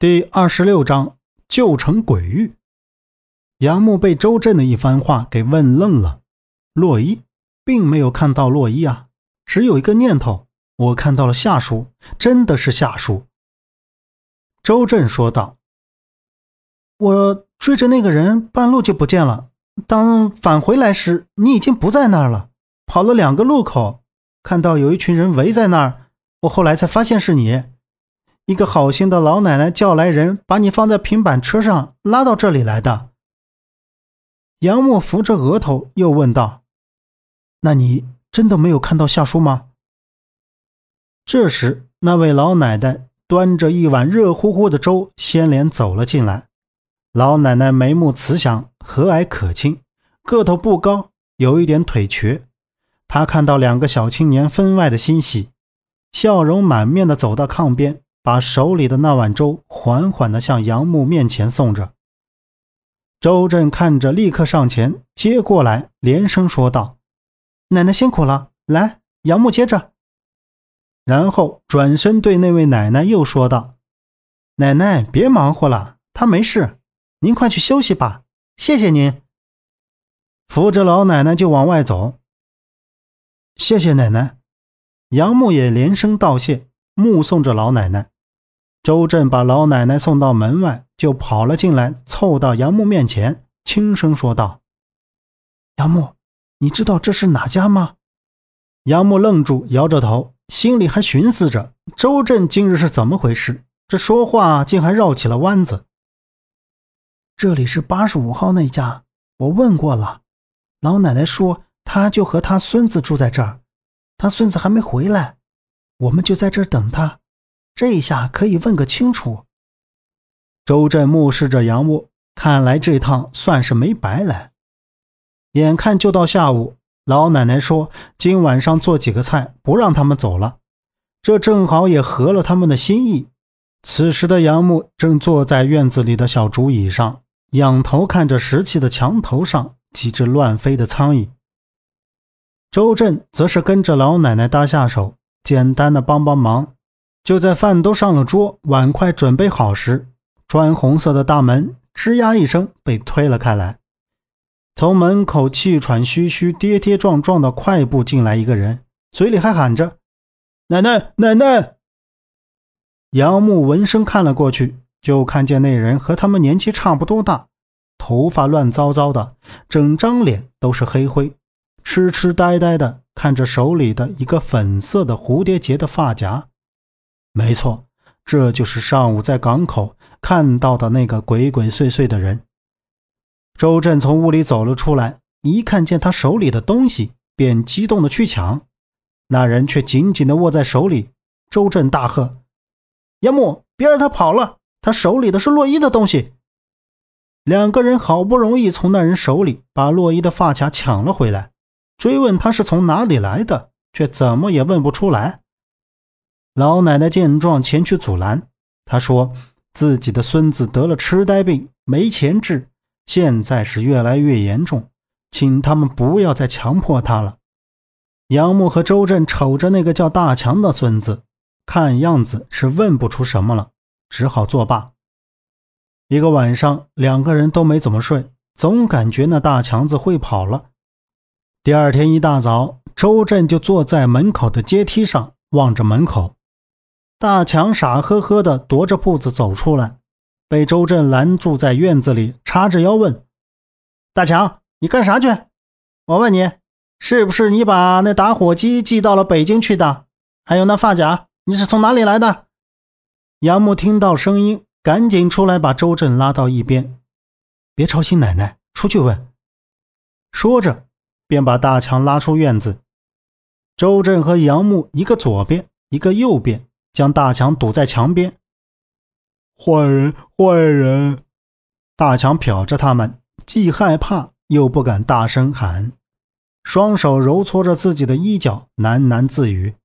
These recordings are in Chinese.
第二十六章旧城鬼域。杨木被周震的一番话给问愣了。洛伊并没有看到洛伊啊，只有一个念头：我看到了夏叔，真的是夏叔。周震说道：“我追着那个人，半路就不见了。当返回来时，你已经不在那儿了。跑了两个路口，看到有一群人围在那儿，我后来才发现是你。”一个好心的老奶奶叫来人，把你放在平板车上拉到这里来的。杨木扶着额头，又问道：“那你真的没有看到夏叔吗？”这时，那位老奶奶端着一碗热乎乎的粥，掀帘走了进来。老奶奶眉目慈祥，和蔼可亲，个头不高，有一点腿瘸。她看到两个小青年，分外的欣喜，笑容满面的走到炕边。把手里的那碗粥缓缓地向杨木面前送着。周震看着，立刻上前接过来，连声说道：“奶奶辛苦了，来，杨木接着。”然后转身对那位奶奶又说道：“奶奶别忙活了，他没事，您快去休息吧，谢谢您。”扶着老奶奶就往外走。谢谢奶奶，杨木也连声道谢，目送着老奶奶。周震把老奶奶送到门外，就跑了进来，凑到杨木面前，轻声说道：“杨木，你知道这是哪家吗？”杨木愣住，摇着头，心里还寻思着周震今日是怎么回事，这说话竟还绕起了弯子。这里是八十五号那家，我问过了，老奶奶说他就和他孙子住在这儿，他孙子还没回来，我们就在这儿等他。这下可以问个清楚。周震目视着杨木，看来这趟算是没白来。眼看就到下午，老奶奶说今晚上做几个菜，不让他们走了。这正好也合了他们的心意。此时的杨木正坐在院子里的小竹椅上，仰头看着石砌的墙头上几只乱飞的苍蝇。周震则是跟着老奶奶搭下手，简单的帮帮忙。就在饭都上了桌，碗筷准备好时，砖红色的大门吱呀一声被推了开来。从门口气喘吁吁、跌跌撞撞的快步进来一个人，嘴里还喊着：“奶奶，奶奶！”杨木闻声看了过去，就看见那人和他们年纪差不多大，头发乱糟糟的，整张脸都是黑灰，痴痴呆呆的看着手里的一个粉色的蝴蝶结的发夹。没错，这就是上午在港口看到的那个鬼鬼祟祟的人。周震从屋里走了出来，一看见他手里的东西，便激动的去抢，那人却紧紧的握在手里。周震大喝：“杨木，别让他跑了！他手里的是洛伊的东西。”两个人好不容易从那人手里把洛伊的发卡抢了回来，追问他是从哪里来的，却怎么也问不出来。老奶奶见状前去阻拦，她说自己的孙子得了痴呆病，没钱治，现在是越来越严重，请他们不要再强迫他了。杨木和周震瞅着那个叫大强的孙子，看样子是问不出什么了，只好作罢。一个晚上，两个人都没怎么睡，总感觉那大强子会跑了。第二天一大早，周震就坐在门口的阶梯上，望着门口。大强傻呵呵地踱着步子走出来，被周震拦住在院子里，叉着腰问：“大强，你干啥去？我问你，是不是你把那打火机寄到了北京去的？还有那发夹，你是从哪里来的？”杨木听到声音，赶紧出来把周震拉到一边：“别吵醒奶奶，出去问。”说着，便把大强拉出院子。周震和杨木一个左边，一个右边。将大强堵在墙边。坏人，坏人！大强瞟着他们，既害怕又不敢大声喊，双手揉搓着自己的衣角，喃喃自语：“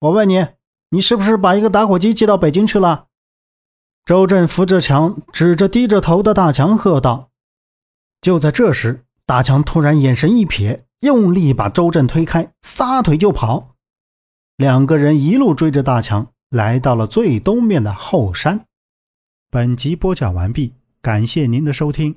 我问你，你是不是把一个打火机寄到北京去了？”周震扶着墙，指着低着头的大强喝道。就在这时，大强突然眼神一瞥，用力把周震推开，撒腿就跑。两个人一路追着大强，来到了最东面的后山。本集播讲完毕，感谢您的收听。